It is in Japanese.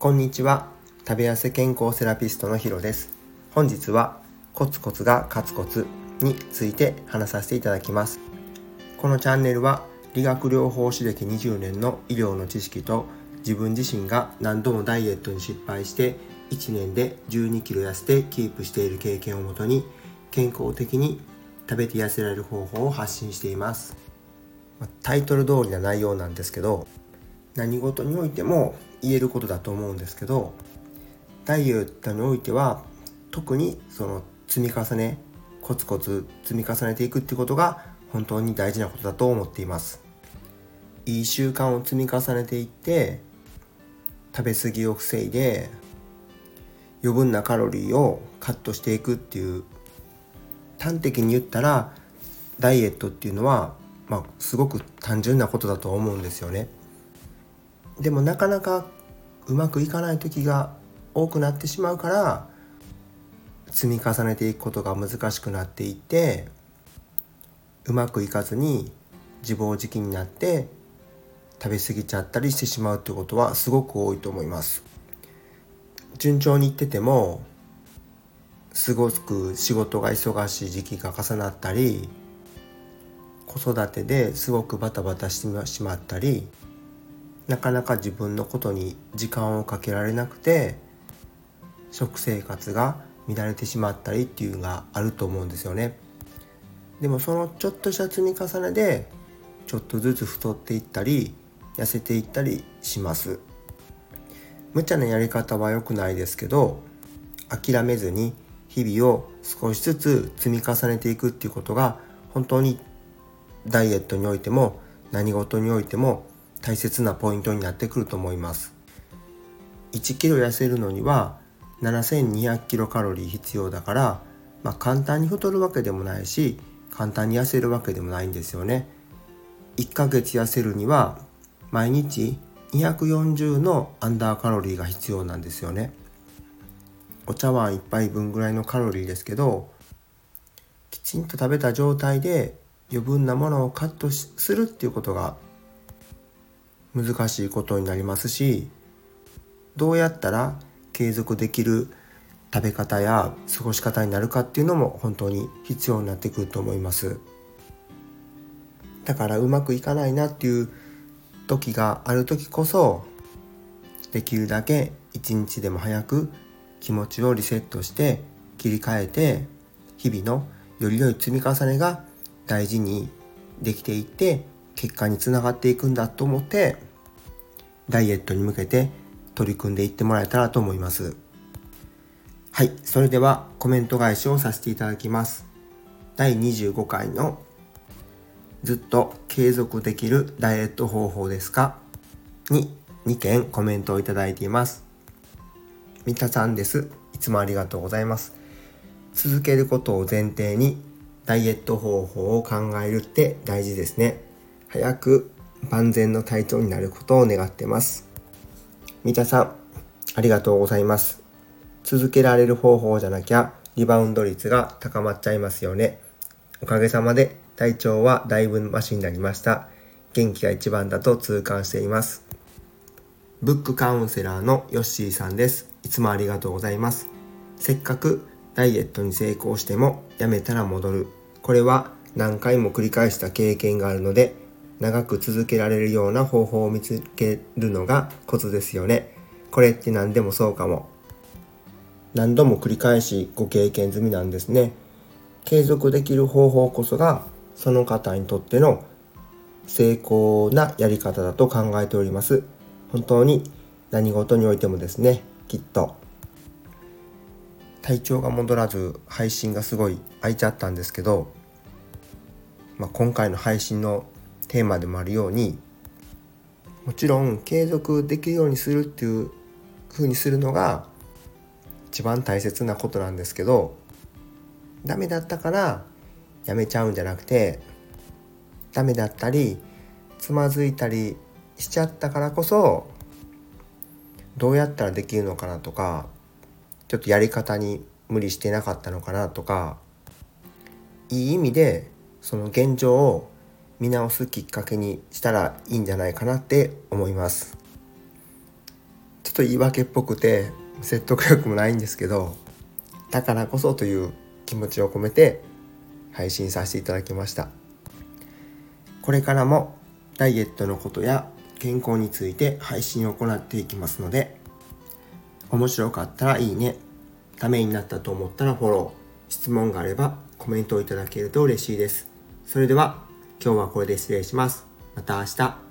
こんにちは。食べやすい健康セラピストのヒロです。本日はコツコツがカツコツについて話させていただきます。このチャンネルは理学療法士歴20年の医療の知識と自分自身が何度もダイエットに失敗して1年で12キロ痩せてキープしている経験をもとに健康的に食べて痩せられる方法を発信しています。タイトル通りな内容なんですけど何事においても言えることだと思うんですけどダイエットにおいては特にその積み重ねコツコツ積み重ねていくってことが本当に大事なことだと思っていますいい習慣を積み重ねていって食べ過ぎを防いで余分なカロリーをカットしていくっていう端的に言ったらダイエットっていうのは、まあ、すごく単純なことだと思うんですよね。でもなかなかうまくいかない時が多くなってしまうから積み重ねていくことが難しくなっていってうまくいかずに自暴自棄になって食べ過ぎちゃったりしてしまうってことはすごく多いと思います。順調にいっててもすごく仕事が忙しい時期が重なったり子育てですごくバタバタしてしまったりなかなか自分のことに時間をかけられなくて食生活が乱れてしまったりっていうのがあると思うんですよね。でもそのちょっとした積み重ねでちょっとずつ太っていったり痩せていったりします。無茶なやり方は良くないですけど諦めずに日々を少しずつ積み重ねていくっていうことが本当にダイエットにおいても何事においても大切なポイントになってくると思います。1キロ痩せるのには7200キロカロリー必要だから、まあ、簡単に太るわけでもないし簡単に痩せるわけでもないんですよね。1ヶ月痩せるには毎日240のアンダーカロリーが必要なんですよね。お茶碗1杯分ぐらいのカロリーですけどきちんと食べた状態で余分なものをカットするっていうことが難しいことになりますしどうやったら継続できる食べ方や過ごし方になるかっていうのも本当に必要になってくると思います。だからうまくいかないなっていう時がある時こそできるだけ一日でも早く気持ちをリセットして切り替えて日々のより良い積み重ねが大事にできていって結果につながっていくんだと思ってダイエットに向けて取り組んでいってもらえたらと思います。はいそれではコメント返しをさせていただきます。第25回のずっと継続できるダイエット方法ですか？に2件コメントをいただいています。三田さんです。いつもありがとうございます。続けることを前提にダイエット方法を考えるって大事ですね。早く万全の体調になることを願ってます。三田さんありがとうございます。続けられる方法じゃなきゃリバウンド率が高まっちゃいますよね。おかげさまで体調はだいぶマシになりました。元気が一番だと痛感しています。ブックカウンセラーのヨッシーさんです。いつもありがとうございます。せっかくダイエットに成功してもやめたら戻る。これは何回も繰り返した経験があるので長く続けられるような方法を見つけるのがコツですよね。これって何でもそうかも。何度も繰り返しご経験済みなんですね。継続できる方法こそがその方にとっての成功なやり方だと考えております。本当に何事においてもですね、きっと体調が戻らず配信がすごい空いちゃったんですけど、まあ、今回の配信のテーマでもあるようにもちろん継続できるようにするっていう風にするのが一番大切なことなんですけどダメだったからやめちゃうんじゃなくてダメだったりつまずいたりしちゃったからこそどうやったらできるのかなとかちょっとやり方に無理してなかったのかなとかいい意味でその現状を見直すきっかけにしたらいいんじゃないかなって思います。ちょっと言い訳っぽくて説得力もないんですけどだからこそという気持ちを込めて配信させていただきました。これからもダイエットのことや健康について配信を行っていきますので面白かったらいいねためになったと思ったらフォロー質問があればコメントをいただけると嬉しいです。それでは今日はこれで失礼します。また明日。